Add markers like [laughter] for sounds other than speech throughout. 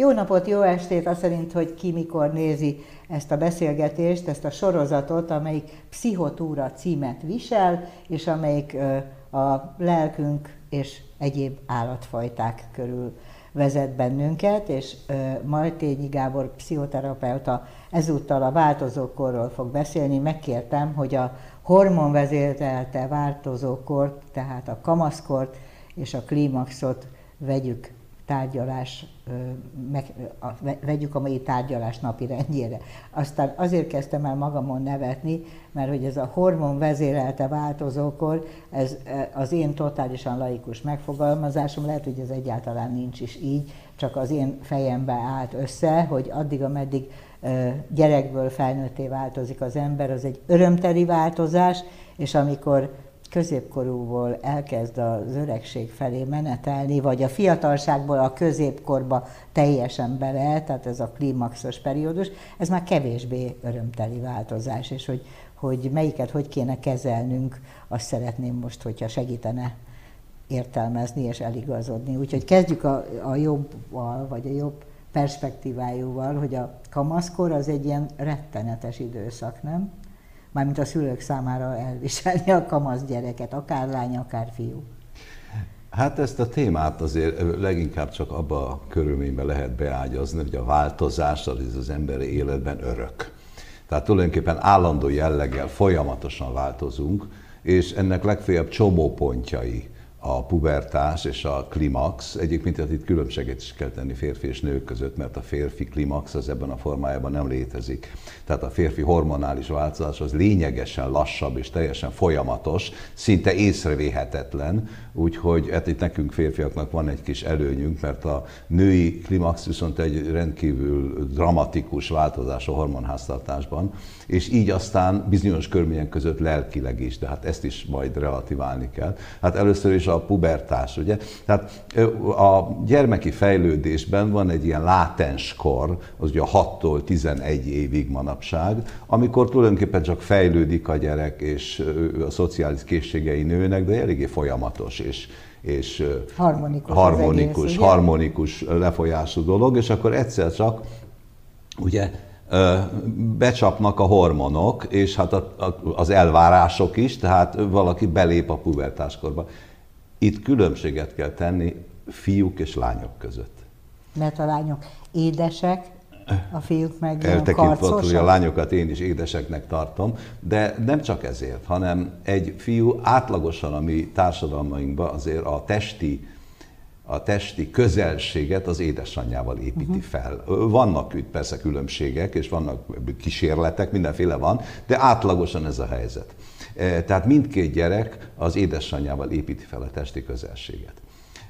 Jó napot, jó estét, azt szerint, hogy ki mikor nézi ezt a beszélgetést, ezt a sorozatot, amelyik Pszichotúra címet visel, és amelyik a lelkünk és egyéb állatfajták körül vezet bennünket, és Martényi Gábor pszichoterapeuta ezúttal a változókorról fog beszélni. Megkértem, hogy a hormonvezérelte változókort, tehát a kamaszkort és a klímaxot vegyük tárgyalás, vegyük a mai tárgyalás napi rendjére. Aztán azért kezdtem el magamon nevetni, mert hogy ez a hormon vezérelte változókor, ez az én totálisan laikus megfogalmazásom, lehet, hogy ez egyáltalán nincs is így, csak az én fejembe állt össze, hogy addig, ameddig gyerekből felnőtté változik az ember, az egy örömteli változás, és amikor középkorúból elkezd az öregség felé menetelni, vagy a fiatalságból a középkorba teljesen bele, tehát ez a klímaxos periódus, ez már kevésbé örömteli változás, és hogy, hogy melyiket hogy kéne kezelnünk, azt szeretném most, hogyha segítene értelmezni és eligazodni. Úgyhogy kezdjük a, a jobban, vagy a jobb perspektívájúval, hogy a kamaszkor az egy ilyen rettenetes időszak, nem? Mármint a szülők számára elviselni a kamasz gyereket, akár lány, akár fiú. Hát ezt a témát azért leginkább csak abba a körülményben lehet beágyazni, hogy a változás az az emberi életben örök. Tehát tulajdonképpen állandó jelleggel folyamatosan változunk, és ennek legfeljebb csomópontjai a pubertás és a klimax. Egyébként tehát itt különbséget is kell tenni férfi és nők között, mert a férfi klimax az ebben a formájában nem létezik. Tehát a férfi hormonális változás az lényegesen lassabb és teljesen folyamatos, szinte észrevéhetetlen, úgyhogy hát itt nekünk férfiaknak van egy kis előnyünk, mert a női klimax viszont egy rendkívül dramatikus változás a hormonháztartásban, és így aztán bizonyos körülmények között lelkileg is, de hát ezt is majd relativálni kell. Hát először is a pubertás, ugye? Tehát a gyermeki fejlődésben van egy ilyen látens kor, az ugye a 6-tól 11 évig manapság, amikor tulajdonképpen csak fejlődik a gyerek, és a szociális készségei nőnek, de eléggé folyamatos, és, és harmonikus, harmonikus, egész, harmonikus lefolyású dolog, és akkor egyszer csak ugye becsapnak a hormonok, és hát az elvárások is, tehát valaki belép a pubertáskorba. Itt különbséget kell tenni fiúk és lányok között. Mert a lányok édesek, a fiúk meg Eltekintve hogy a lányokat én is édeseknek tartom, de nem csak ezért, hanem egy fiú átlagosan a mi társadalmainkban azért a testi a testi közelséget az édesanyjával építi uh-huh. fel. Vannak itt persze különbségek, és vannak kísérletek, mindenféle van, de átlagosan ez a helyzet. E, tehát mindkét gyerek az édesanyjával építi fel a testi közelséget.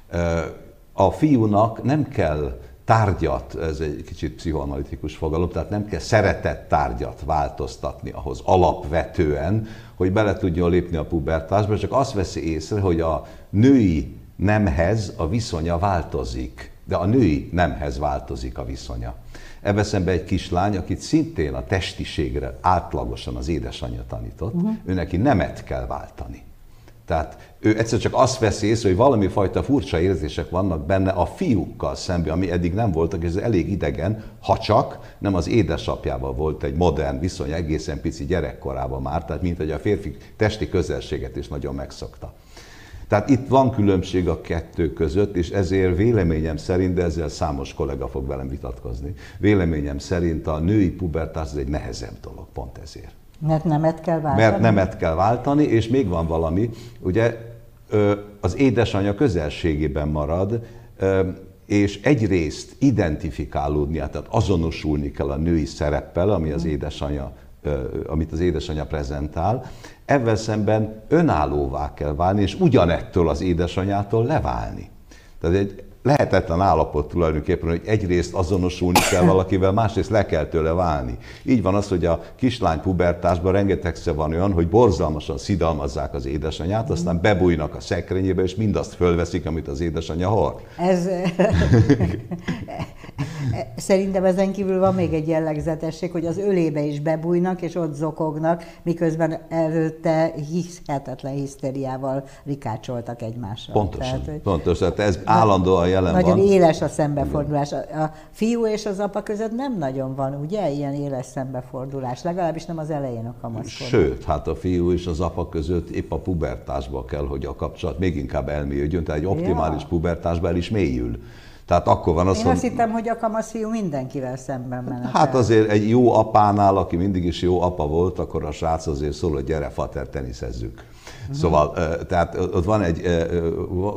E, a fiúnak nem kell tárgyat, ez egy kicsit pszichoanalitikus fogalom, tehát nem kell szeretett tárgyat változtatni ahhoz alapvetően, hogy bele tudjon lépni a pubertásba, csak azt veszi észre, hogy a női nemhez a viszonya változik, de a női nemhez változik a viszonya. Ebbe szemben egy kislány, akit szintén a testiségre átlagosan az édesanyja tanított, uh-huh. ő neki nemet kell váltani. Tehát ő egyszer csak azt veszi észre, hogy valami fajta furcsa érzések vannak benne a fiúkkal szemben, ami eddig nem voltak, és ez elég idegen, ha csak nem az édesapjával volt egy modern viszony egészen pici gyerekkorában már, tehát mint hogy a férfi testi közelséget is nagyon megszokta. Tehát itt van különbség a kettő között, és ezért véleményem szerint, de ezzel számos kollega fog velem vitatkozni, véleményem szerint a női pubertás ez egy nehezebb dolog, pont ezért. Mert nemet kell váltani? Mert nemet kell váltani, és még van valami, ugye az édesanyja közelségében marad, és egyrészt identifikálódnia, tehát azonosulni kell a női szereppel, ami az édesanyja amit az édesanyja prezentál, ezzel szemben önállóvá kell válni, és ugyanettől az édesanyától leválni. Tehát egy lehetetlen állapot tulajdonképpen, hogy egyrészt azonosulni kell valakivel, másrészt le kell tőle válni. Így van az, hogy a kislány pubertásban rengetegszer van olyan, hogy borzalmasan szidalmazzák az édesanyját, aztán bebújnak a szekrényébe, és mindazt fölveszik, amit az édesanyja hord. Ez [laughs] Szerintem ezen kívül van még egy jellegzetesség, hogy az ölébe is bebújnak, és ott zokognak, miközben előtte hihetetlen hiszteriával rikácsoltak egymásra. Pontosan, Tehát, pontosan. Tehát ez állandóan jelen nagyon van. Éles a szembefordulás. A, a fiú és az apa között nem nagyon van, ugye, ilyen éles szembefordulás, legalábbis nem az elején a kamaszkorban. Sőt, hát a fiú és az apa között épp a pubertásba kell, hogy a kapcsolat még inkább elmélyüljön, tehát egy optimális ja. pubertásba el is mélyül. Tehát akkor van az, Én azt hittem, hogy a fiú mindenkivel szemben menet. Hát azért egy jó apánál, aki mindig is jó apa volt, akkor a srác azért szól, hogy gyere, fater, teniszezzük. Uh-huh. Szóval, tehát ott van egy,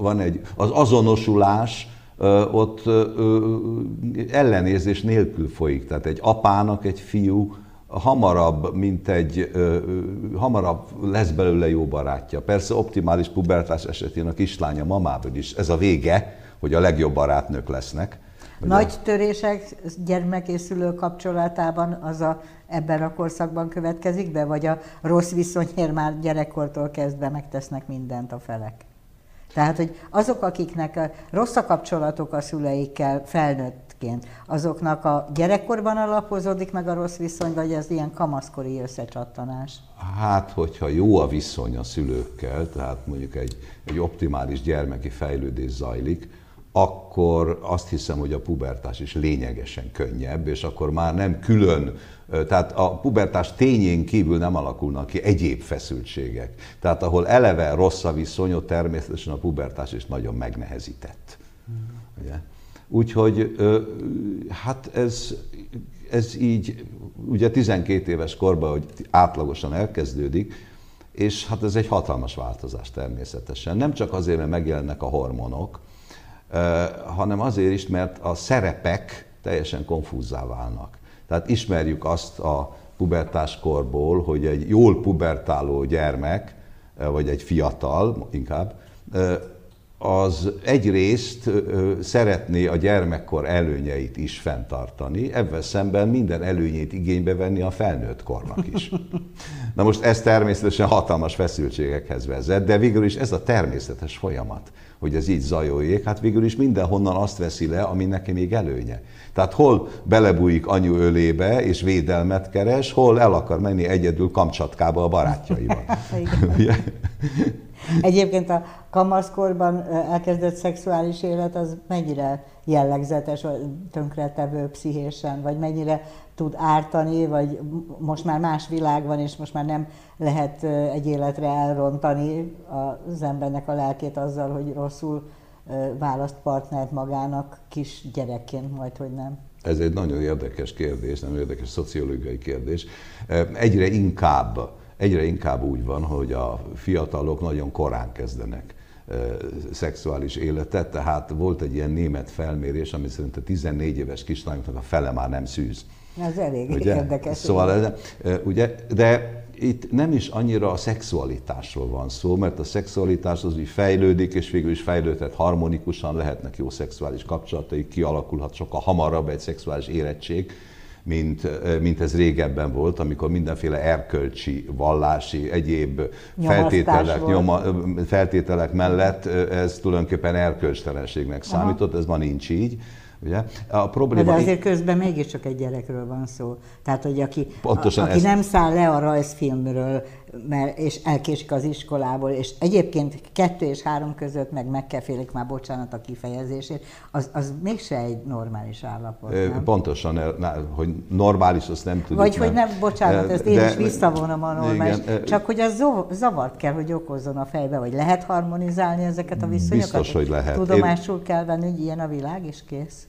van egy, az azonosulás, ott ellenérzés nélkül folyik. Tehát egy apának egy fiú hamarabb, mint egy, hamarabb lesz belőle jó barátja. Persze optimális pubertás esetén a kislánya mamával is. Ez a vége, hogy a legjobb barátnők lesznek. Nagy a... törések gyermek és szülő kapcsolatában az a, ebben a korszakban következik be, vagy a rossz viszonyért már gyerekkortól kezdve megtesznek mindent a felek? Tehát, hogy azok, akiknek rossz a kapcsolatok a szüleikkel felnőttként, azoknak a gyerekkorban alapozódik meg a rossz viszony, vagy ez ilyen kamaszkori összecsattanás? Hát, hogyha jó a viszony a szülőkkel, tehát mondjuk egy, egy optimális gyermeki fejlődés zajlik, akkor azt hiszem, hogy a pubertás is lényegesen könnyebb, és akkor már nem külön, tehát a pubertás tényén kívül nem alakulnak ki egyéb feszültségek. Tehát ahol eleve rossz a viszony, ott természetesen a pubertás is nagyon megnehezített. Ugye? Úgyhogy hát ez, ez így, ugye 12 éves korban, hogy átlagosan elkezdődik, és hát ez egy hatalmas változás természetesen. Nem csak azért, mert megjelennek a hormonok, hanem azért is, mert a szerepek teljesen konfúzzá válnak. Tehát ismerjük azt a pubertáskorból, hogy egy jól pubertáló gyermek, vagy egy fiatal inkább, az egyrészt szeretné a gyermekkor előnyeit is fenntartani, ebben szemben minden előnyét igénybe venni a felnőtt kornak is. [laughs] Na most ez természetesen hatalmas feszültségekhez vezet, de végül is ez a természetes folyamat hogy ez így zajoljék, hát végül is mindenhonnan azt veszi le, ami neki még előnye. Tehát hol belebújik anyu ölébe és védelmet keres, hol el akar menni egyedül Kamcsatkába a barátjaival. [laughs] [laughs] Egyébként a kamaszkorban elkezdett szexuális élet az mennyire jellegzetes, tönkretevő pszichésen, vagy mennyire tud ártani, vagy most már más világ van, és most már nem lehet egy életre elrontani az embernek a lelkét azzal, hogy rosszul választ partnert magának kis gyerekként, majd hogy nem. Ez egy nagyon érdekes kérdés, nagyon érdekes szociológiai kérdés. Egyre inkább, egyre inkább úgy van, hogy a fiatalok nagyon korán kezdenek szexuális életet, tehát volt egy ilyen német felmérés, ami szerint a 14 éves kislányoknak a fele már nem szűz. Ez elég ugye? érdekes. Szóval, ez, ugye, de itt nem is annyira a szexualitásról van szó, mert a szexualitás az úgy fejlődik, és végül is fejlődhet harmonikusan, lehetnek jó szexuális kapcsolatai, kialakulhat sokkal hamarabb egy szexuális érettség, mint, mint ez régebben volt, amikor mindenféle erkölcsi, vallási, egyéb feltételek, nyoma, feltételek mellett ez tulajdonképpen erkölcstelenségnek számított, ez ma nincs így. Ugye? A probléma de azért közben mégiscsak egy gyerekről van szó. Tehát, hogy aki, Pontosan a, aki ez... nem száll le a rajzfilmről, mert, és elkésik az iskolából, és egyébként kettő és három között meg megkefélik már bocsánat a kifejezését, az, az mégse egy normális állapot, nem? Pontosan, hogy normális, azt nem tudjuk. Vagy hogy nem, bocsánat, ezt én de, is visszavonom a normális, igen, csak hogy az zavart kell, hogy okozzon a fejbe, vagy lehet harmonizálni ezeket a viszonyokat? Biztos, hogy lehet. Tudomásul én... kell venni, hogy ilyen a világ, és kész.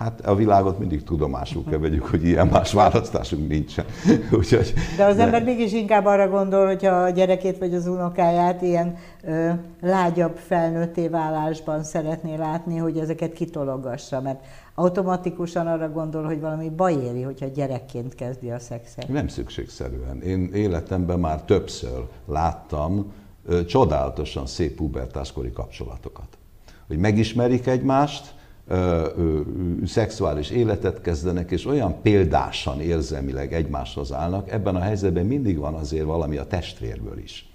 Hát a világot mindig tudomásul kell vegyük, hogy ilyen más választásunk nincsen. [laughs] Úgyhogy, de az de... ember mégis inkább arra gondol, hogyha a gyerekét vagy az unokáját ilyen ö, lágyabb felnőtté válásban szeretné látni, hogy ezeket kitologassa, mert automatikusan arra gondol, hogy valami baj éri, hogyha gyerekként kezdi a szexet. Nem szükségszerűen. Én életemben már többször láttam ö, csodálatosan szép pubertáskori kapcsolatokat. Hogy megismerik egymást, szexuális életet kezdenek, és olyan példásan érzelmileg egymáshoz állnak, ebben a helyzetben mindig van azért valami a testvérből is.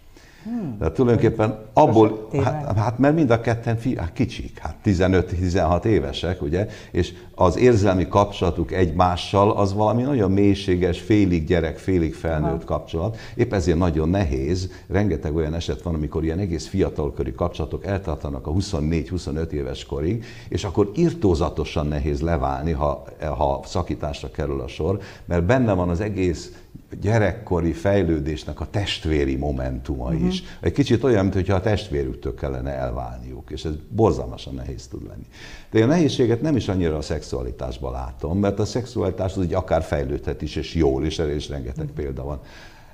Hmm. Tehát tulajdonképpen abból, hát, hát mert mind a ketten fi, hát kicsik, hát 15-16 évesek, ugye, és az érzelmi kapcsolatuk egymással az valami nagyon mélységes, félig gyerek, félig felnőtt ha. kapcsolat. Épp ezért nagyon nehéz, rengeteg olyan eset van, amikor ilyen egész fiatalkori kapcsolatok eltartanak a 24-25 éves korig, és akkor irtózatosan nehéz leválni, ha, ha szakításra kerül a sor, mert benne van az egész gyerekkori fejlődésnek a testvéri momentuma uh-huh. is. Egy kicsit olyan, mintha a testvérüktől kellene elválniuk, és ez borzalmasan nehéz tud lenni. De a nehézséget nem is annyira a szexualitásban látom, mert a szexualitás az így akár fejlődhet is, és jól is, erre is rengeteg uh-huh. példa van.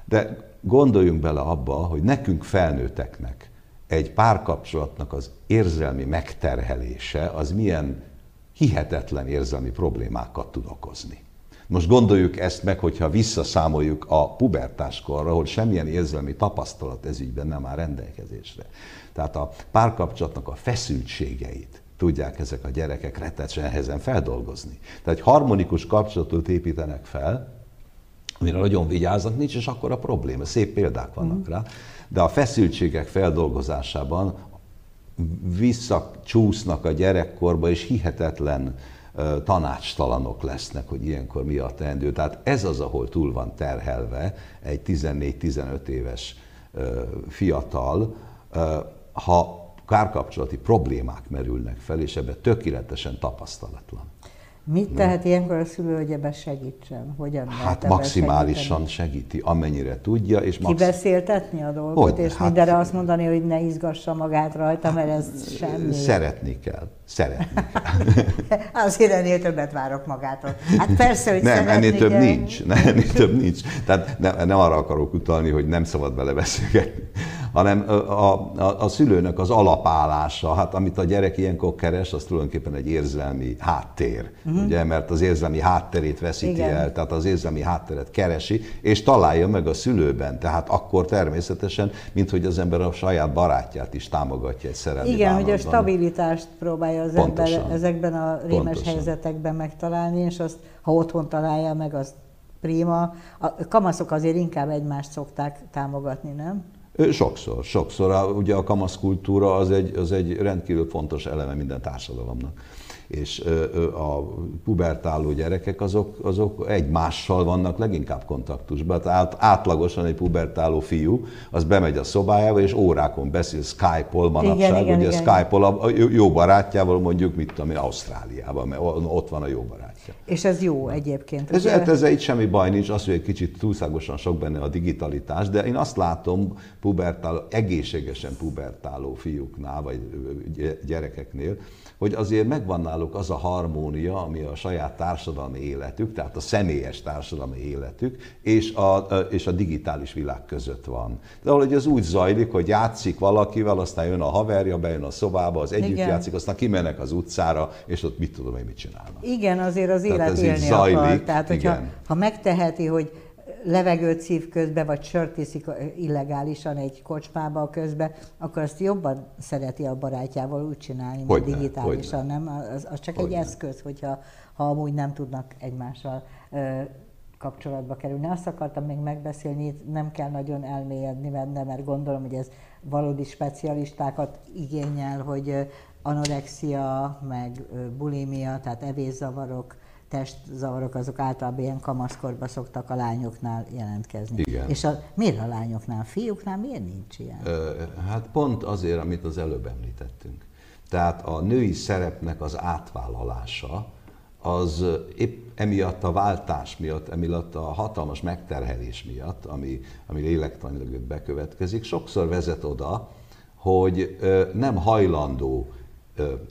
De gondoljunk bele abba, hogy nekünk felnőtteknek egy párkapcsolatnak az érzelmi megterhelése az milyen hihetetlen érzelmi problémákat tud okozni. Most gondoljuk ezt meg, hogyha visszaszámoljuk a pubertáskorra, hogy semmilyen érzelmi tapasztalat ez ügyben nem áll rendelkezésre. Tehát a párkapcsolatnak a feszültségeit tudják ezek a gyerekek rettetesen nehezen feldolgozni. Tehát egy harmonikus kapcsolatot építenek fel, amire nagyon vigyáznak, nincs és akkor a probléma. Szép példák vannak mm. rá, de a feszültségek feldolgozásában visszacsúsznak a gyerekkorba, és hihetetlen tanácstalanok lesznek, hogy ilyenkor mi a teendő. Tehát ez az, ahol túl van terhelve egy 14-15 éves fiatal, ha kárkapcsolati problémák merülnek fel, és ebben tökéletesen tapasztalatlan. Mit tehet ilyenkor a szülő, hogy ebben segítsen? Hogyan hát maximálisan segíti, amennyire tudja. És maxim... Kibeszéltetni a dolgot, hogy, és hát... mindenre azt mondani, hogy ne izgassa magát rajta, mert ez semmi. Szeretni kell. Szeretni kell. [laughs] Azért ennél többet várok magától. Hát persze, hogy Nem, ennél több kell. nincs. Nem, ennél több nincs. Tehát nem, nem arra akarok utalni, hogy nem szabad vele beszélgetni hanem a, a, a szülőnek az alapállása, hát amit a gyerek ilyenkor keres, az tulajdonképpen egy érzelmi háttér, uh-huh. ugye, mert az érzelmi hátterét veszíti Igen. el, tehát az érzelmi hátteret keresi, és találja meg a szülőben, tehát akkor természetesen, mint hogy az ember a saját barátját is támogatja egy szerelmi Igen, bánatban. hogy a stabilitást próbálja az Pontosan. ember ezekben a rémes Pontosan. helyzetekben megtalálni, és azt, ha otthon találja meg, az prima. A kamaszok azért inkább egymást szokták támogatni, nem? Sokszor, sokszor. A, ugye a kamaszkultúra az egy, az egy rendkívül fontos eleme minden társadalomnak és a pubertáló gyerekek azok, azok egymással vannak leginkább kontaktusban. Tehát átlagosan egy pubertáló fiú, az bemegy a szobájába, és órákon beszél Skype-ol manapság, igen, ugye igen. Skype-ol a jó barátjával mondjuk, mit tudom én, Ausztráliában, mert ott van a jó barátja. És ez jó egyébként. Ez, hát ez, ez egy semmi baj nincs, az, hogy egy kicsit túlságosan sok benne a digitalitás, de én azt látom pubertáló, egészségesen pubertáló fiúknál, vagy gyerekeknél, hogy azért megvan náluk az a harmónia, ami a saját társadalmi életük, tehát a személyes társadalmi életük, és a, és a digitális világ között van. De hogy ez úgy zajlik, hogy játszik valakivel, aztán jön a haverja, bejön a szobába, az együtt Igen. játszik, aztán kimennek az utcára, és ott mit tudom én, mit csinálnak. Igen, azért az élet élni zajlik, akar. Tehát, hogyha ha megteheti, hogy levegőt szív közbe, vagy sört iszik illegálisan egy kocsmába közbe, akkor azt jobban szereti a barátjával úgy csinálni, mint digitálisan, nem? Az, az csak hogy egy ne. eszköz, hogyha ha amúgy nem tudnak egymással ö, kapcsolatba kerülni. Azt akartam még megbeszélni, nem kell nagyon elmélyedni benne, mert gondolom, hogy ez valódi specialistákat igényel, hogy anorexia, meg bulimia, tehát evészavarok, testzavarok azok általában ilyen kamaszkorban szoktak a lányoknál jelentkezni. Igen. És a, miért a lányoknál? Fiúknál miért nincs ilyen? Ö, hát pont azért, amit az előbb említettünk. Tehát a női szerepnek az átvállalása, az épp emiatt a váltás miatt, emiatt a hatalmas megterhelés miatt, ami, ami lélektanilag bekövetkezik, sokszor vezet oda, hogy nem hajlandó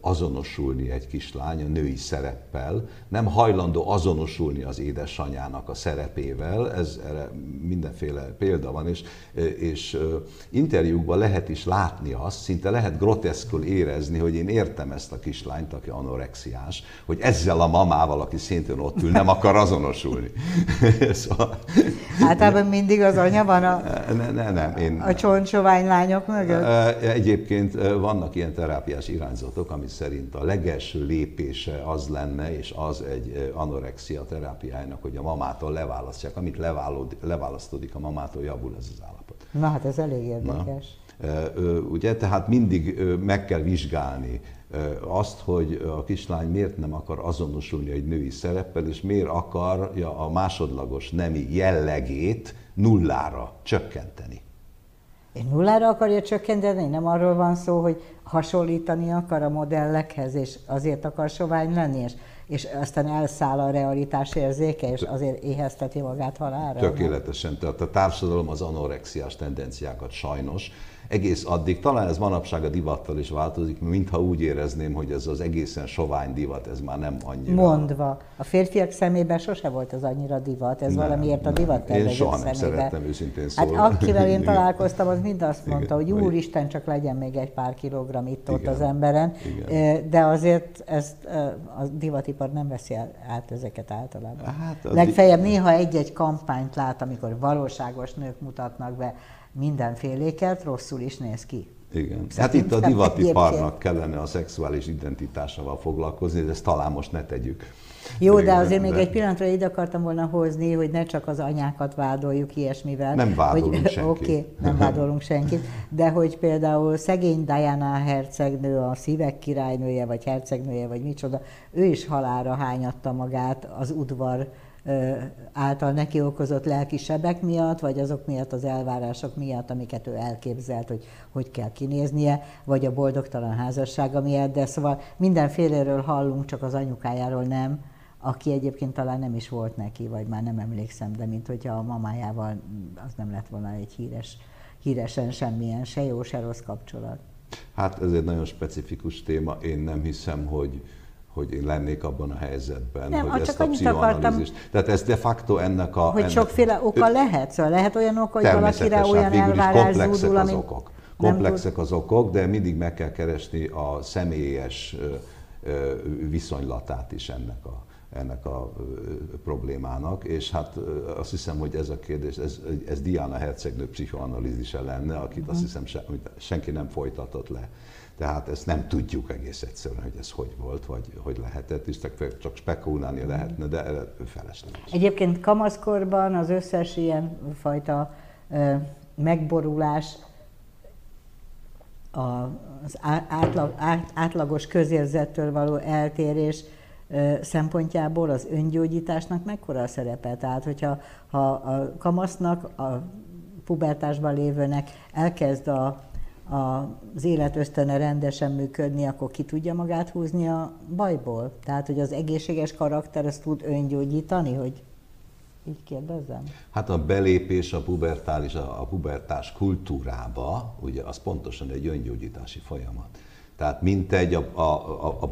azonosulni egy kislány a női szereppel, nem hajlandó azonosulni az édesanyának a szerepével, ez erre mindenféle példa van, és, és interjúkban lehet is látni azt, szinte lehet groteszkül érezni, hogy én értem ezt a kislányt, aki anorexiás, hogy ezzel a mamával, aki szintén ott ül, nem akar azonosulni. [laughs] szóval... Általában mindig az anya van a, ne, ne, nem, én... a csontsovány lányok mögött? Egyébként vannak ilyen terápiás irányzatok, olvasgatok, ami szerint a legelső lépése az lenne, és az egy anorexia terápiájának, hogy a mamától leválasztják. Amit leválasztódik a mamától, javul ez az állapot. Na hát ez elég érdekes. Na, ugye, tehát mindig meg kell vizsgálni azt, hogy a kislány miért nem akar azonosulni egy női szereppel, és miért akarja a másodlagos nemi jellegét nullára csökkenteni. És nullára akarja csökkenteni? Nem arról van szó, hogy hasonlítani akar a modellekhez, és azért akar sovány lenni, és, és aztán elszáll a realitás érzéke, és azért éhezteti magát halára? Tökéletesen. Tehát a társadalom az anorexiás tendenciákat sajnos egész addig, talán ez manapság a divattal is változik, mintha úgy érezném, hogy ez az egészen sovány divat, ez már nem annyira. Mondva. A férfiak szemében sose volt az annyira divat, ez nem, valamiért a divat Én soha nem szemébe. szerettem őszintén szólni. Hát akivel én találkoztam, az mind azt mondta, Igen, hogy úristen, csak legyen még egy pár kilogramm itt ott az emberen, Igen. de azért ezt a divatipar nem veszi át ezeket általában. Hát Legfeljebb néha egy-egy kampányt lát, amikor valóságos nők mutatnak be mindenféléket, rosszul is néz ki. Igen. hát itt a divatiparnak kellene a szexuális identitásával foglalkozni, de ezt talán most ne tegyük. Jó, de azért még egy pillanatra ide akartam volna hozni, hogy ne csak az anyákat vádoljuk ilyesmivel. Nem vádolunk hogy, [laughs] senkit. Oké, okay, nem vádolunk senkit, de hogy például szegény Diana hercegnő, a szívek királynője, vagy hercegnője, vagy micsoda, ő is halára hányatta magát az udvar által neki okozott lelki sebek miatt, vagy azok miatt az elvárások miatt, amiket ő elképzelt, hogy hogy kell kinéznie, vagy a boldogtalan házassága miatt, de szóval mindenféléről hallunk, csak az anyukájáról nem, aki egyébként talán nem is volt neki, vagy már nem emlékszem, de mint hogyha a mamájával az nem lett volna egy híres, híresen semmilyen, se jó, se rossz kapcsolat. Hát ez egy nagyon specifikus téma, én nem hiszem, hogy hogy én lennék abban a helyzetben, nem, hogy ezt a pszichoanalízist. Tehát ez de facto ennek a... Hogy ennek, sokféle oka ő, lehet, szóval lehet olyan oka, hogy valakire olyan elvárás zúdul, az okok. Komplexek az okok, de mindig meg kell keresni a személyes viszonylatát is ennek a, ennek a problémának, és hát azt hiszem, hogy ez a kérdés, ez, ez Diana Hercegnő pszichoanalízise lenne, akit azt mhm. hiszem senki nem folytatott le. Tehát ezt nem tudjuk egész egyszerűen, hogy ez hogy volt, vagy hogy lehetett, és csak spekulálni lehetne, de felesleges. Egyébként kamaszkorban az összes ilyen fajta megborulás az átlag, át, átlagos közérzettől való eltérés szempontjából az öngyógyításnak mekkora a szerepe? Tehát, hogyha ha a kamasznak, a pubertásban lévőnek elkezd a az élet ösztöne rendesen működni, akkor ki tudja magát húzni a bajból? Tehát, hogy az egészséges karakter ezt tud öngyógyítani, hogy így kérdezem? Hát a belépés a pubertális, a, pubertás kultúrába, ugye az pontosan egy öngyógyítási folyamat. Tehát mintegy a, a, a, a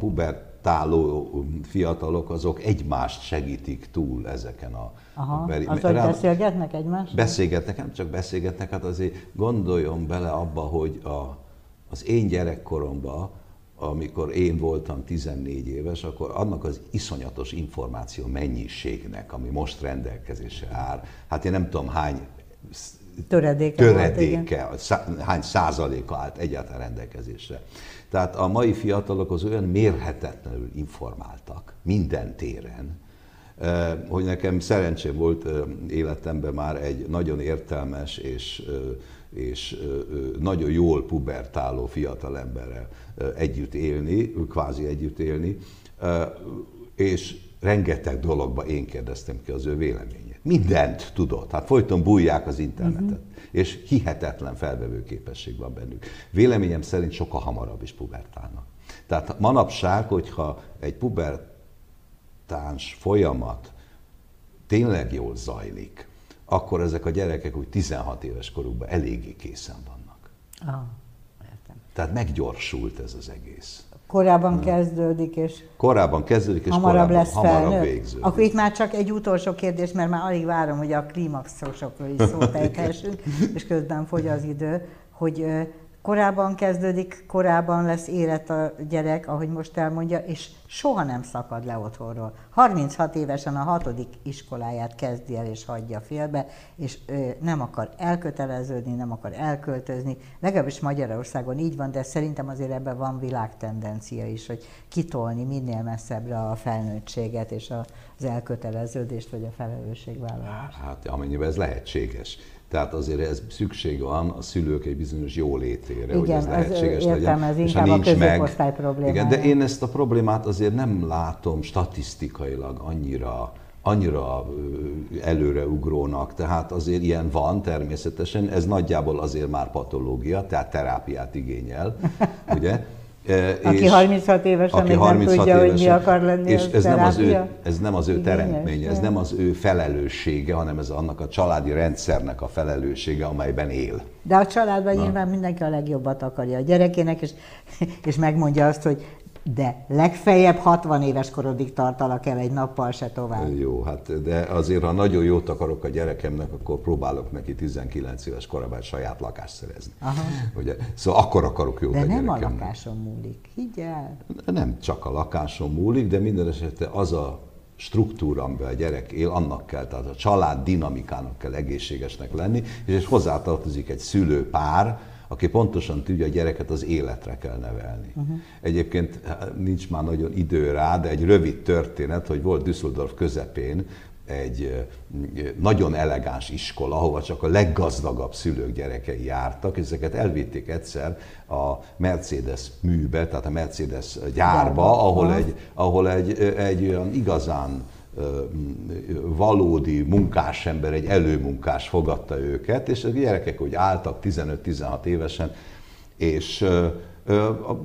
pubertáló fiatalok, azok egymást segítik túl ezeken a, Aha, beli, az, hogy beszélgetnek egymással? Beszélgetnek, nem csak beszélgetnek, hát azért gondoljon bele abba, hogy a, az én gyerekkoromban, amikor én voltam 14 éves, akkor annak az iszonyatos információ mennyiségnek, ami most rendelkezésre áll, hát én nem tudom hány töredéke, töredéke volt, szá, hány százaléka állt egyáltalán rendelkezésre. Tehát a mai fiatalok az olyan mérhetetlenül informáltak minden téren, hogy nekem szerencsém volt életemben már egy nagyon értelmes és, és nagyon jól pubertáló fiatalemberrel együtt élni, kvázi együtt élni, és rengeteg dologba én kérdeztem ki az ő véleményét. Mindent tudott, hát folyton bújják az internetet, uh-huh. És hihetetlen felvevő képesség van bennük. Véleményem szerint sokkal hamarabb is pubertálnak. Tehát manapság, hogyha egy puber táns folyamat tényleg jól zajlik, akkor ezek a gyerekek úgy 16 éves korukban eléggé készen vannak. Ah, értem. Tehát meggyorsult ez az egész. Korábban kezdődik, és korábban kezdődik, és hamarabb korábban, lesz hamarabb végződik. Akkor itt már csak egy utolsó kérdés, mert már alig várom, hogy a klímaxosokról is szót [laughs] ejthessünk, és közben fogy az idő, hogy korábban kezdődik, korábban lesz élet a gyerek, ahogy most elmondja, és soha nem szakad le otthonról. 36 évesen a hatodik iskoláját kezdi el és hagyja félbe, és ö, nem akar elköteleződni, nem akar elköltözni. Legalábbis Magyarországon így van, de szerintem azért ebben van világtendencia is, hogy kitolni minél messzebbre a felnőttséget és az elköteleződést vagy a felelősségvállalást. Hát amennyiben ez lehetséges. Tehát azért ez szükség van a szülők egy bizonyos jólétére, Igen, hogy ez lehetséges értem, legyen. ez és inkább ha a nincs meg, problémája. igen, de én ezt a problémát azért nem látom statisztikailag annyira annyira előreugrónak, tehát azért ilyen van természetesen, ez nagyjából azért már patológia, tehát terápiát igényel, ugye? [laughs] Aki és 36 évesen aki még 36 nem tudja, évesen, hogy mi akar lenni, és ez nem, az ő, ez nem az ő teremtménye, ez nem az ő felelőssége, hanem ez annak a családi rendszernek a felelőssége, amelyben él. De a családban Na. nyilván mindenki a legjobbat akarja a gyerekének, és, és megmondja azt, hogy de legfeljebb 60 éves korodig tartalak el egy nappal se tovább. Jó, hát de azért, ha nagyon jót akarok a gyerekemnek, akkor próbálok neki 19 éves korában saját lakást szerezni. Aha. Ugye? Szóval akkor akarok jót de a nem gyerekemnek. a lakáson múlik, higgyel. Nem csak a lakáson múlik, de minden esetre az a struktúra, amiben a gyerek él, annak kell, tehát a család dinamikának kell egészségesnek lenni, és, és hozzátartozik egy szülőpár, aki pontosan tudja, a gyereket az életre kell nevelni. Uh-huh. Egyébként nincs már nagyon idő rá, de egy rövid történet, hogy volt Düsseldorf közepén egy nagyon elegáns iskola, ahova csak a leggazdagabb szülők gyerekei jártak, és ezeket elvitték egyszer a Mercedes műbe, tehát a Mercedes gyárba, ahol egy, ahol egy, egy olyan igazán valódi munkásember, egy előmunkás fogadta őket, és a gyerekek úgy álltak 15-16 évesen, és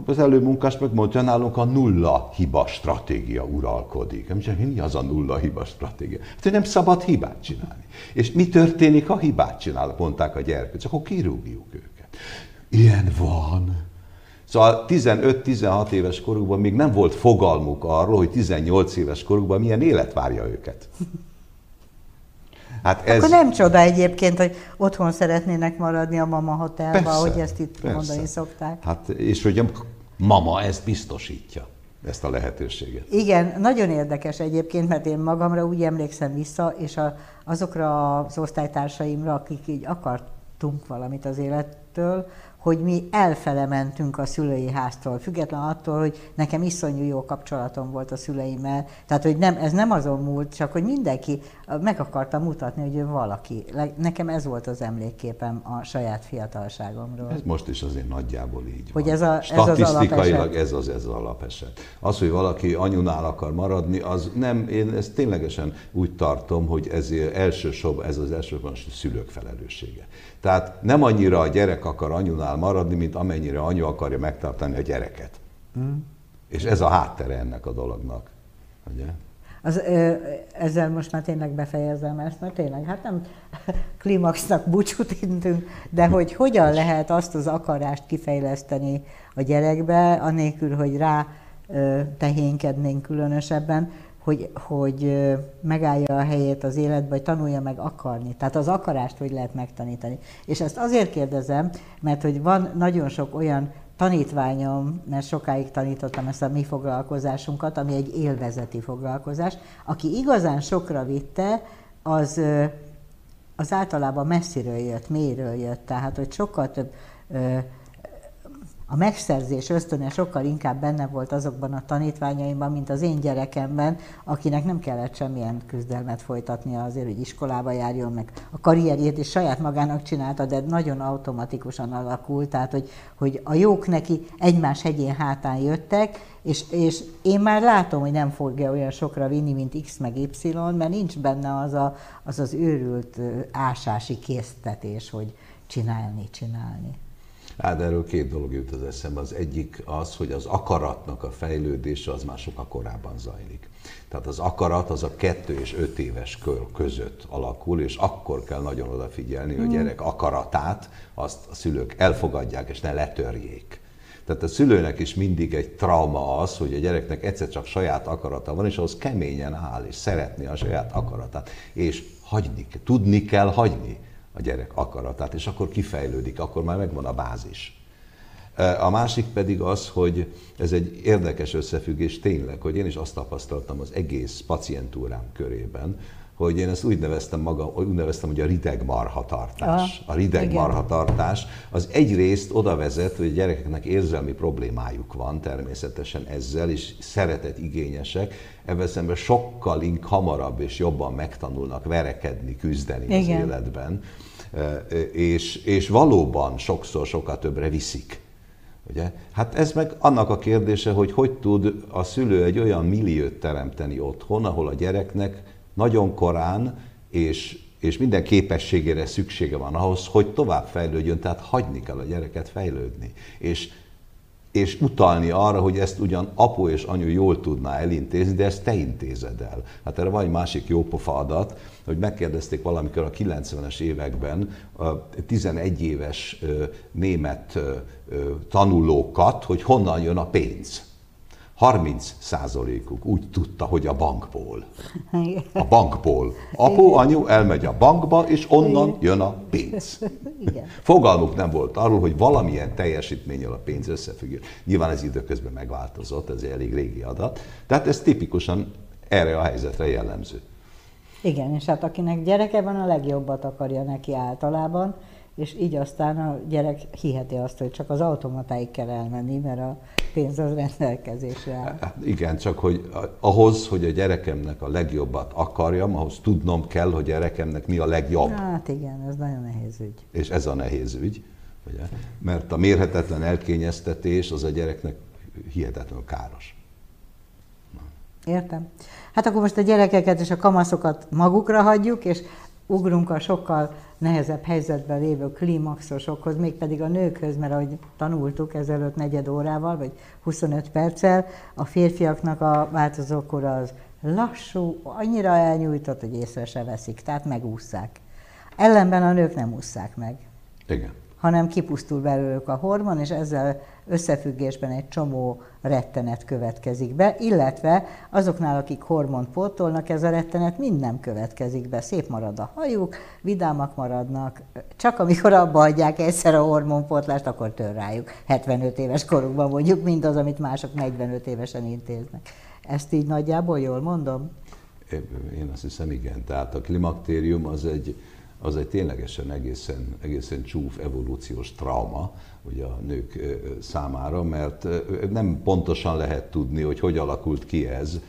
az előmunkás megmondja, nálunk a nulla hiba stratégia uralkodik. Mi az a nulla hiba stratégia? Hát, hogy nem szabad hibát csinálni. És mi történik, ha hibát csinál, mondták a gyerekek, csak akkor kirúgjuk őket. Ilyen van. Szóval 15-16 éves korukban még nem volt fogalmuk arról, hogy 18 éves korukban milyen élet várja őket. Hát ez... Akkor nem csoda egyébként, hogy otthon szeretnének maradni a mama hotelba, persze, ahogy ezt itt persze. mondani szokták. Hát, és hogy a mama ezt biztosítja, ezt a lehetőséget. Igen, nagyon érdekes egyébként, mert én magamra úgy emlékszem vissza, és a, azokra az osztálytársaimra, akik így akartunk valamit az élettől, hogy mi elfele mentünk a szülői háztól, független attól, hogy nekem iszonyú jó kapcsolatom volt a szüleimmel. Tehát, hogy nem, ez nem azon múlt, csak hogy mindenki meg akarta mutatni, hogy ő valaki. Nekem ez volt az emlékképem a saját fiatalságomról. Ez most is azért nagyjából így hogy van. Ez, a, ez Statisztikailag ez az, ez az alapeset. Az, hogy valaki anyunál akar maradni, az nem, én ezt ténylegesen úgy tartom, hogy ez elsősorban, ez az elsősorban a szülők felelőssége. Tehát nem annyira a gyerek akar anyunál maradni, mint amennyire anyu akarja megtartani a gyereket. Mm. És ez a háttere ennek a dolognak. Ugye? Az, ezzel most már tényleg befejezem ezt, mert tényleg, hát nem [laughs] klimaxnak búcsút intünk, de hogy hogyan lehet azt az akarást kifejleszteni a gyerekbe, anélkül, hogy rá tehénkednénk különösebben, hogy, hogy megállja a helyét az életbe, hogy tanulja meg akarni. Tehát az akarást hogy lehet megtanítani. És ezt azért kérdezem, mert hogy van nagyon sok olyan tanítványom, mert sokáig tanítottam ezt a mi foglalkozásunkat, ami egy élvezeti foglalkozás, aki igazán sokra vitte, az, az általában messziről jött, mélyről jött, tehát hogy sokkal több a megszerzés ösztöne sokkal inkább benne volt azokban a tanítványaimban, mint az én gyerekemben, akinek nem kellett semmilyen küzdelmet folytatnia azért, hogy iskolába járjon, meg a karrierjét is saját magának csinálta, de nagyon automatikusan alakult, tehát hogy, hogy a jók neki egymás hegyén hátán jöttek, és, és én már látom, hogy nem fogja olyan sokra vinni, mint X meg Y, mert nincs benne az a, az, az őrült ásási késztetés, hogy csinálni, csinálni. Hát erről két dolog jut az eszembe. Az egyik az, hogy az akaratnak a fejlődése az már sokkal korábban zajlik. Tehát az akarat az a kettő és öt éves kör között alakul, és akkor kell nagyon odafigyelni, hogy a gyerek akaratát azt a szülők elfogadják, és ne letörjék. Tehát a szülőnek is mindig egy trauma az, hogy a gyereknek egyszer csak saját akarata van, és ahhoz keményen áll, és szeretni a saját akaratát. És hagyni, tudni kell hagyni a gyerek akaratát, és akkor kifejlődik, akkor már megvan a bázis. A másik pedig az, hogy ez egy érdekes összefüggés tényleg, hogy én is azt tapasztaltam az egész pacientúrám körében, hogy én ezt úgy neveztem maga, úgy neveztem, hogy a rideg marhatartás. A rideg igen. marhatartás az egyrészt oda vezet, hogy a gyerekeknek érzelmi problémájuk van természetesen ezzel, és szeretet igényesek, ebben szemben sokkal ink hamarabb és jobban megtanulnak verekedni, küzdeni igen. az életben, és, és valóban sokszor sokkal többre viszik. Ugye? Hát ez meg annak a kérdése, hogy hogy tud a szülő egy olyan milliót teremteni otthon, ahol a gyereknek nagyon korán, és, és minden képességére szüksége van ahhoz, hogy tovább fejlődjön, tehát hagyni kell a gyereket fejlődni. És, és utalni arra, hogy ezt ugyan apu és anyu jól tudná elintézni, de ezt te intézed el. Hát erre van egy másik jópofa adat, hogy megkérdezték valamikor a 90-es években a 11 éves német tanulókat, hogy honnan jön a pénz 30 százalékuk úgy tudta, hogy a bankból. A bankból. Apu, anyu elmegy a bankba, és onnan jön a pénz. Igen. Fogalmuk nem volt arról, hogy valamilyen teljesítménnyel a pénz összefüggő. Nyilván ez időközben megváltozott, ez egy elég régi adat. Tehát ez tipikusan erre a helyzetre jellemző. Igen, és hát akinek gyereke van, a legjobbat akarja neki általában, és így aztán a gyerek hiheti azt, hogy csak az automatáig kell elmenni, mert a pénz az rendelkezésre áll. Hát igen, csak hogy ahhoz, hogy a gyerekemnek a legjobbat akarjam, ahhoz tudnom kell, hogy a gyerekemnek mi a legjobb. Hát igen, ez nagyon nehéz ügy. És ez a nehéz ügy, ugye? mert a mérhetetlen elkényeztetés az a gyereknek hihetetlenül káros. Értem. Hát akkor most a gyerekeket és a kamaszokat magukra hagyjuk, és ugrunk a sokkal nehezebb helyzetben lévő klímaxosokhoz, mégpedig a nőkhöz, mert ahogy tanultuk ezelőtt negyed órával, vagy 25 perccel, a férfiaknak a változókor az lassú, annyira elnyújtott, hogy észre se veszik, tehát megúszszák. Ellenben a nők nem ússzák meg. Igen hanem kipusztul belőlük a hormon, és ezzel összefüggésben egy csomó rettenet következik be, illetve azoknál, akik hormont pótolnak, ez a rettenet mind nem következik be. Szép marad a hajuk, vidámak maradnak, csak amikor abba adják egyszer a hormonpótlást, akkor tör rájuk. 75 éves korukban mondjuk mindaz, amit mások 45 évesen intéznek. Ezt így nagyjából jól mondom? Én azt hiszem igen. Tehát a klimaktérium az egy az egy ténylegesen egészen, egészen csúf evolúciós trauma ugye a nők számára, mert nem pontosan lehet tudni, hogy hogy alakult ki ez,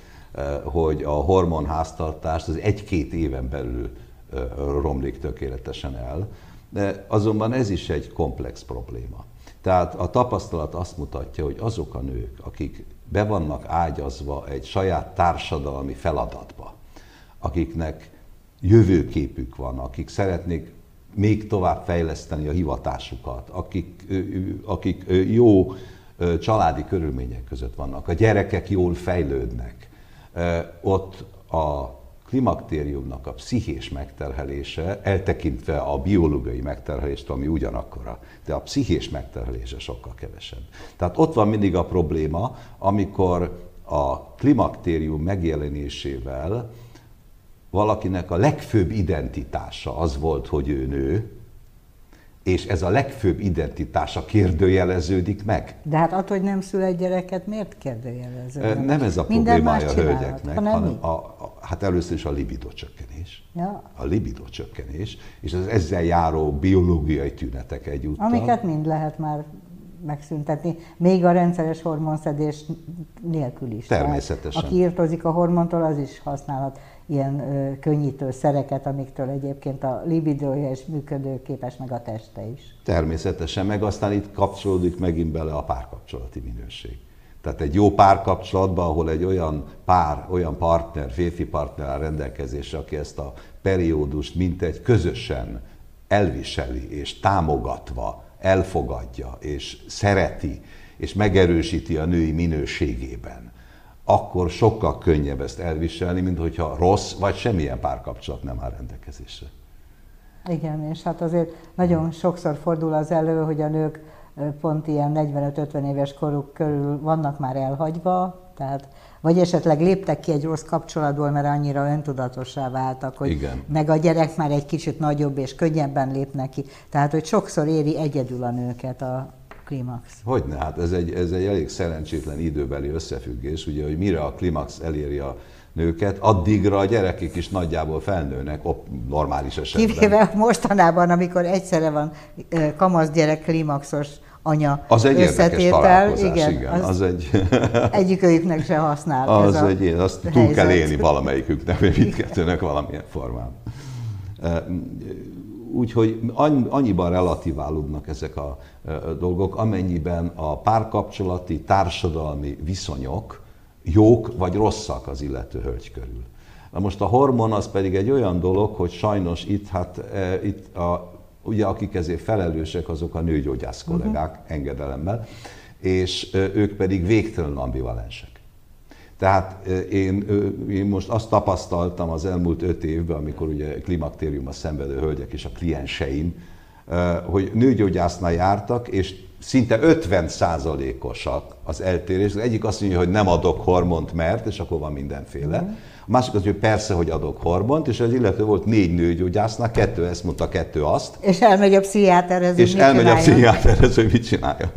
hogy a hormonháztartást az egy-két éven belül romlik tökéletesen el. De azonban ez is egy komplex probléma. Tehát a tapasztalat azt mutatja, hogy azok a nők, akik be vannak ágyazva egy saját társadalmi feladatba, akiknek jövőképük van, akik szeretnék még tovább fejleszteni a hivatásukat, akik, akik jó családi körülmények között vannak, a gyerekek jól fejlődnek. Ott a klimaktériumnak a pszichés megterhelése, eltekintve a biológiai megterhelést, ami ugyanakkora, de a pszichés megterhelése sokkal kevesebb. Tehát ott van mindig a probléma, amikor a klimaktérium megjelenésével valakinek a legfőbb identitása az volt, hogy ő nő, és ez a legfőbb identitása kérdőjeleződik meg. De hát attól, hogy nem szül egy gyereket, miért kérdőjeleződik? Nem ez a problémája a hölgyeknek, hanem a, a, hát először is a libido csökkenés. Ja. A libido csökkenés, és az ezzel járó biológiai tünetek egyúttal. Amiket mind lehet már megszüntetni, még a rendszeres hormonszedés nélkül is. Természetesen. Tehát, aki írtozik a hormontól, az is használhat ilyen ö, könnyítő szereket, amiktől egyébként a libidója is működőképes, meg a teste is. Természetesen, meg aztán itt kapcsolódik megint bele a párkapcsolati minőség. Tehát egy jó párkapcsolatban, ahol egy olyan pár, olyan partner, férfi partner áll rendelkezésre, aki ezt a periódust mint egy közösen elviseli és támogatva elfogadja és szereti és megerősíti a női minőségében akkor sokkal könnyebb ezt elviselni, mint hogyha rossz vagy semmilyen párkapcsolat nem áll rendelkezésre. Igen, és hát azért nagyon sokszor fordul az elő, hogy a nők pont ilyen 45-50 éves koruk körül vannak már elhagyva, tehát vagy esetleg léptek ki egy rossz kapcsolatból, mert annyira öntudatossá váltak, hogy Igen. meg a gyerek már egy kicsit nagyobb és könnyebben lépnek ki. Tehát, hogy sokszor éri egyedül a nőket a klimax? Hogyne, hát ez egy, ez egy elég szerencsétlen időbeli összefüggés, ugye, hogy mire a klimax eléri a nőket, addigra a gyerekek is nagyjából felnőnek, op, normális esetben. Kivéve mostanában, amikor egyszerre van kamasz gyerek klimaxos anya az egy összetétel, igen, igen az, az egy... [laughs] egyikőjüknek se használ az ez egy, azt túl helyzet. kell élni valamelyiküknek, vagy mindkettőnek valamilyen formán. Úgyhogy annyiban relativálódnak ezek a dolgok, amennyiben a párkapcsolati, társadalmi viszonyok jók vagy rosszak az illető hölgy körül. Na most a hormon az pedig egy olyan dolog, hogy sajnos itt, hát, e, itt a, ugye akik ezért felelősek, azok a nőgyógyász mhm. kollégák uh-huh. engedelemmel, és ők pedig végtelen ambivalensek. Tehát én, én most azt tapasztaltam az elmúlt öt évben, amikor ugye klimaktériuma szenvedő hölgyek és a klienseim, hogy nőgyógyásznál jártak, és szinte 50 százalékosak az eltérés. Az egyik azt mondja, hogy nem adok hormont, mert, és akkor van mindenféle. Mm. A másik az, hogy persze, hogy adok hormont, és az illető volt négy nőgyógyásznak, kettő ezt mondta, kettő azt. És elmegy a pszichiáterhez, És elmegy a pszichiáterhez, hogy mit csinálja.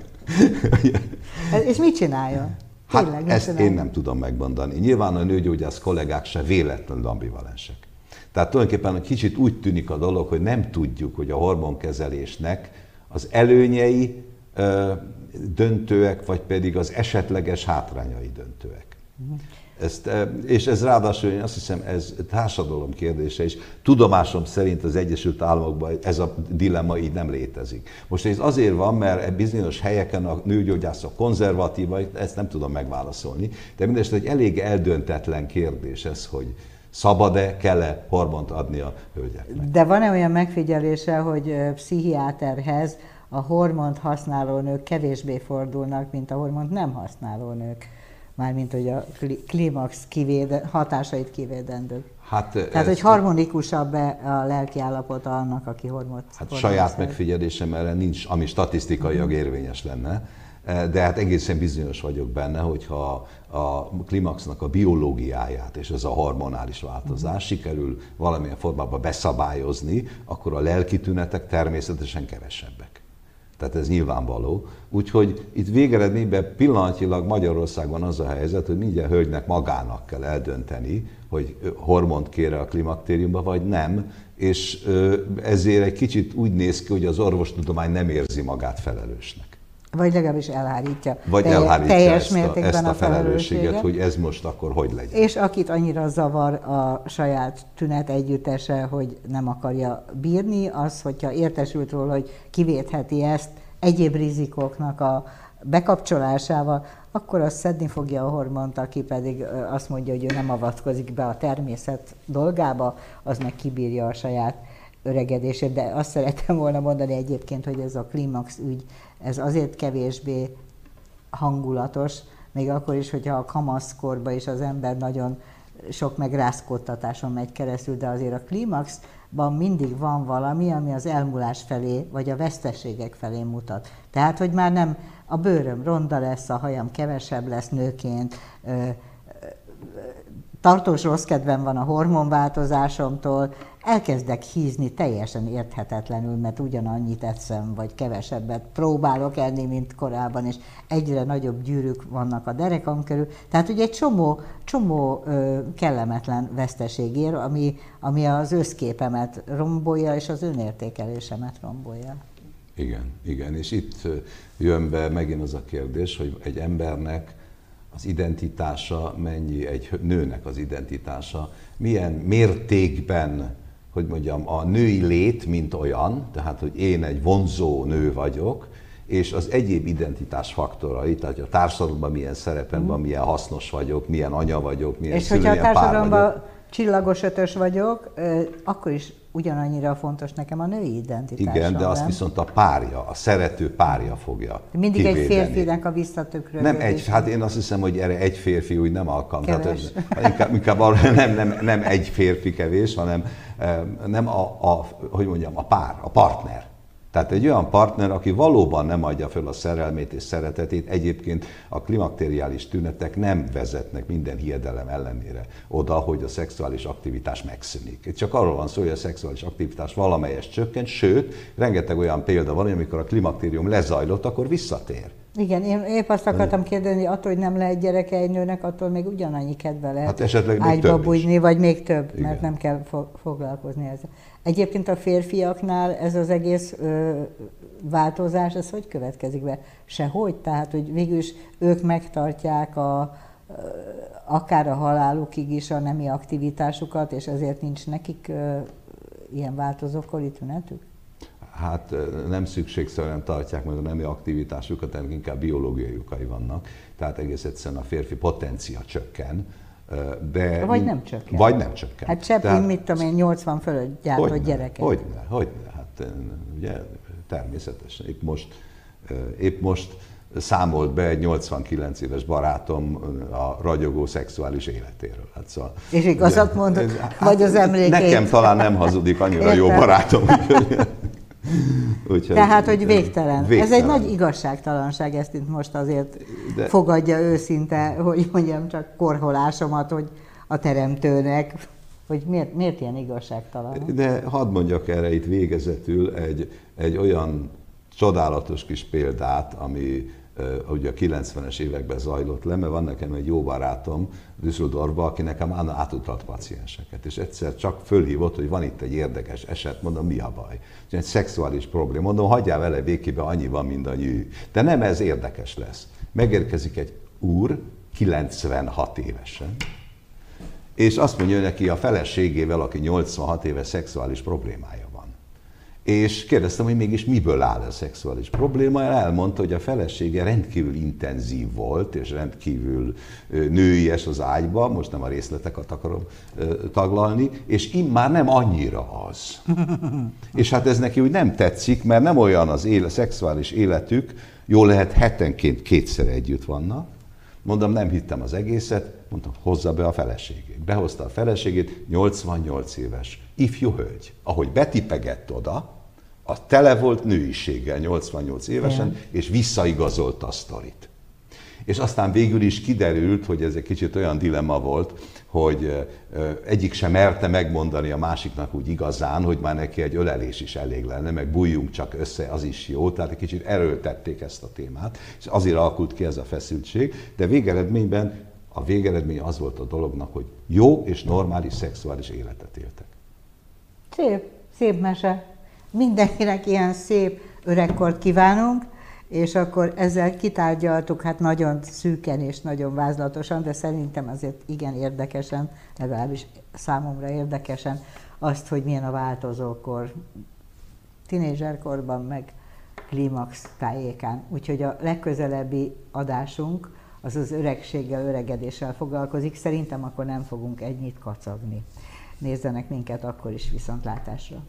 és mit csinálja? Hát Tényleg, ezt én nem tudom megmondani. Nyilván a nőgyógyász kollégák se véletlenül ambivalensek. Tehát tulajdonképpen egy kicsit úgy tűnik a dolog, hogy nem tudjuk, hogy a hormonkezelésnek az előnyei döntőek, vagy pedig az esetleges hátrányai döntőek. Ezt, és ez ráadásul, én azt hiszem, ez társadalom kérdése is. Tudomásom szerint az Egyesült Államokban ez a dilemma így nem létezik. Most ez azért van, mert bizonyos helyeken a nőgyógyászok konzervatívak, ezt nem tudom megválaszolni, de mindesetre egy elég eldöntetlen kérdés ez, hogy szabad-e, kell-e hormont adni a hölgyeknek. De van-e olyan megfigyelése, hogy pszichiáterhez a hormont használó nők kevésbé fordulnak, mint a hormont nem használó nők. Mármint, hogy a klímax kivéde, hatásait kivédendők. Hát, Tehát, ez, hogy harmonikusabb -e a lelki állapota annak, aki hormont Hát saját megfigyelésem erre nincs, ami statisztikailag érvényes lenne, de hát egészen bizonyos vagyok benne, hogyha a klimaxnak a biológiáját és ez a hormonális változás sikerül valamilyen formában beszabályozni, akkor a lelki tünetek természetesen kevesebbek. Tehát ez nyilvánvaló. Úgyhogy itt végeredményben pillanatilag Magyarországon az a helyzet, hogy minden hölgynek magának kell eldönteni, hogy hormont kér a klimaktériumba, vagy nem, és ezért egy kicsit úgy néz ki, hogy az orvostudomány nem érzi magát felelősnek. Vagy legalábbis elhárítja. Vagy teljes, elhárítja teljes ezt, mértékben a, ezt a felelősséget, hogy ez most akkor hogy legyen. És akit annyira zavar a saját tünet együttese, hogy nem akarja bírni, az, hogyha értesült róla, hogy kivétheti ezt egyéb rizikóknak a bekapcsolásával, akkor az szedni fogja a hormont, aki pedig azt mondja, hogy ő nem avatkozik be a természet dolgába, az meg kibírja a saját öregedését. De azt szerettem volna mondani egyébként, hogy ez a klímax ügy ez azért kevésbé hangulatos, még akkor is, hogyha a kamaszkorban is az ember nagyon sok megrázkódtatáson megy keresztül, de azért a klímaxban mindig van valami, ami az elmúlás felé, vagy a veszteségek felé mutat. Tehát, hogy már nem a bőröm ronda lesz, a hajam kevesebb lesz nőként, tartós rossz kedvem van a hormonváltozásomtól, elkezdek hízni teljesen érthetetlenül, mert ugyanannyit eszem, vagy kevesebbet próbálok enni, mint korábban, és egyre nagyobb gyűrűk vannak a derekam körül. Tehát ugye egy csomó, csomó kellemetlen veszteség ér, ami, ami az összképemet rombolja, és az önértékelésemet rombolja. Igen, igen, és itt jön be megint az a kérdés, hogy egy embernek az identitása mennyi, egy nőnek az identitása, milyen mértékben hogy mondjam, a női lét, mint olyan, tehát hogy én egy vonzó nő vagyok, és az egyéb identitás faktorai, tehát a társadalomban milyen szerepem van, milyen hasznos vagyok, milyen anya vagyok, milyen És szülő, hogyha a társadalomban csillagos ötös vagyok, akkor is ugyanannyira fontos nekem a női identitás. Igen, de azt viszont a párja, a szerető párja fogja Mindig kivédeni. egy férfinek a visszatükröződés. Nem egy, hát én azt hiszem, hogy erre egy férfi úgy nem alkalmas. Hát, inkább, inkább arra nem, nem, nem egy férfi kevés, hanem nem a, a, hogy mondjam, a pár, a partner. Tehát egy olyan partner, aki valóban nem adja föl a szerelmét és szeretetét, egyébként a klimakteriális tünetek nem vezetnek minden hiedelem ellenére oda, hogy a szexuális aktivitás megszűnik. Itt csak arról van szó, hogy a szexuális aktivitás valamelyes csökkent, sőt, rengeteg olyan példa van, hogy amikor a klimakterium lezajlott, akkor visszatér. Igen, én épp azt akartam kérdezni, attól, hogy nem lehet gyereke egy nőnek, attól még ugyanannyi kedve lehet hát esetleg még ágyba több bújni, is. vagy még több, Igen. mert nem kell fo- foglalkozni ezzel. Egyébként a férfiaknál ez az egész ö, változás, ez hogy következik be? Sehogy? Tehát, hogy végül is ők megtartják a, ö, akár a halálukig is a nemi aktivitásukat, és ezért nincs nekik ö, ilyen változókori tünetük? Hát nem szükségszerűen tartják meg a nemi aktivitásukat, hanem inkább biológiai okai vannak. Tehát egész egyszerűen a férfi potencia csökken. De Vagy nem csökken. Vagy nem csökken. Hát Cseppin, Tehát- mit tudom én, 80 fölött gyártott Hogyne, gyereket. Hogyne, hogyne, hát ugye természetesen. Épp most, épp most számolt be egy 89 éves barátom a ragyogó szexuális életéről. Hát szóval, És igazat ez- hát Vagy az emlékeit? Nekem talán nem hazudik annyira jó Értem. barátom. úgyhogy- [laughs] úgyhogy- Tehát, hogy végtelen. Ez egy végtelen. nagy igazságtalanság, ezt itt most azért De- fogadja őszinte, hogy mondjam, csak korholásomat, hogy a teremtőnek, hogy miért, miért ilyen igazságtalan. De hadd mondjak erre itt végezetül egy, egy olyan csodálatos kis példát, ami ugye a 90-es években zajlott le, mert van nekem egy jó barátom Düsseldorfban, aki nekem át- átutalt pacienseket, és egyszer csak fölhívott, hogy van itt egy érdekes eset, mondom, mi a baj? Egy szexuális probléma, mondom, hagyjál vele békébe, annyi van, mint a nyű. De nem ez érdekes lesz. Megérkezik egy úr, 96 évesen, és azt mondja neki a feleségével, aki 86 éves szexuális problémája. És kérdeztem, hogy mégis miből áll a szexuális probléma, elmondta, hogy a felesége rendkívül intenzív volt, és rendkívül nőies az ágyba, most nem a részleteket akarom taglalni, és immár nem annyira az. [laughs] és hát ez neki úgy nem tetszik, mert nem olyan az éle, szexuális életük, jól lehet hetenként kétszer együtt vannak, Mondom, nem hittem az egészet, mondtam, hozza be a feleségét. Behozta a feleségét, 88 éves, ifjú hölgy. Ahogy betipegett oda, a tele volt nőiséggel 88 évesen, Igen. és visszaigazolta a sztorit. És aztán végül is kiderült, hogy ez egy kicsit olyan dilemma volt, hogy egyik sem merte megmondani a másiknak úgy igazán, hogy már neki egy ölelés is elég lenne, meg bújjunk csak össze, az is jó. Tehát egy kicsit erőltették ezt a témát, és azért alakult ki ez a feszültség, de végeredményben a végeredmény az volt a dolognak, hogy jó és normális szexuális életet éltek. Szép, szép mese. Mindenkinek ilyen szép öregkort kívánunk, és akkor ezzel kitárgyaltuk, hát nagyon szűken és nagyon vázlatosan, de szerintem azért igen érdekesen, legalábbis számomra érdekesen azt, hogy milyen a változókor, tinédzserkorban, meg klímax tájékán. Úgyhogy a legközelebbi adásunk az az öregséggel, öregedéssel foglalkozik. Szerintem akkor nem fogunk ennyit kacagni. Nézzenek minket akkor is viszontlátásra.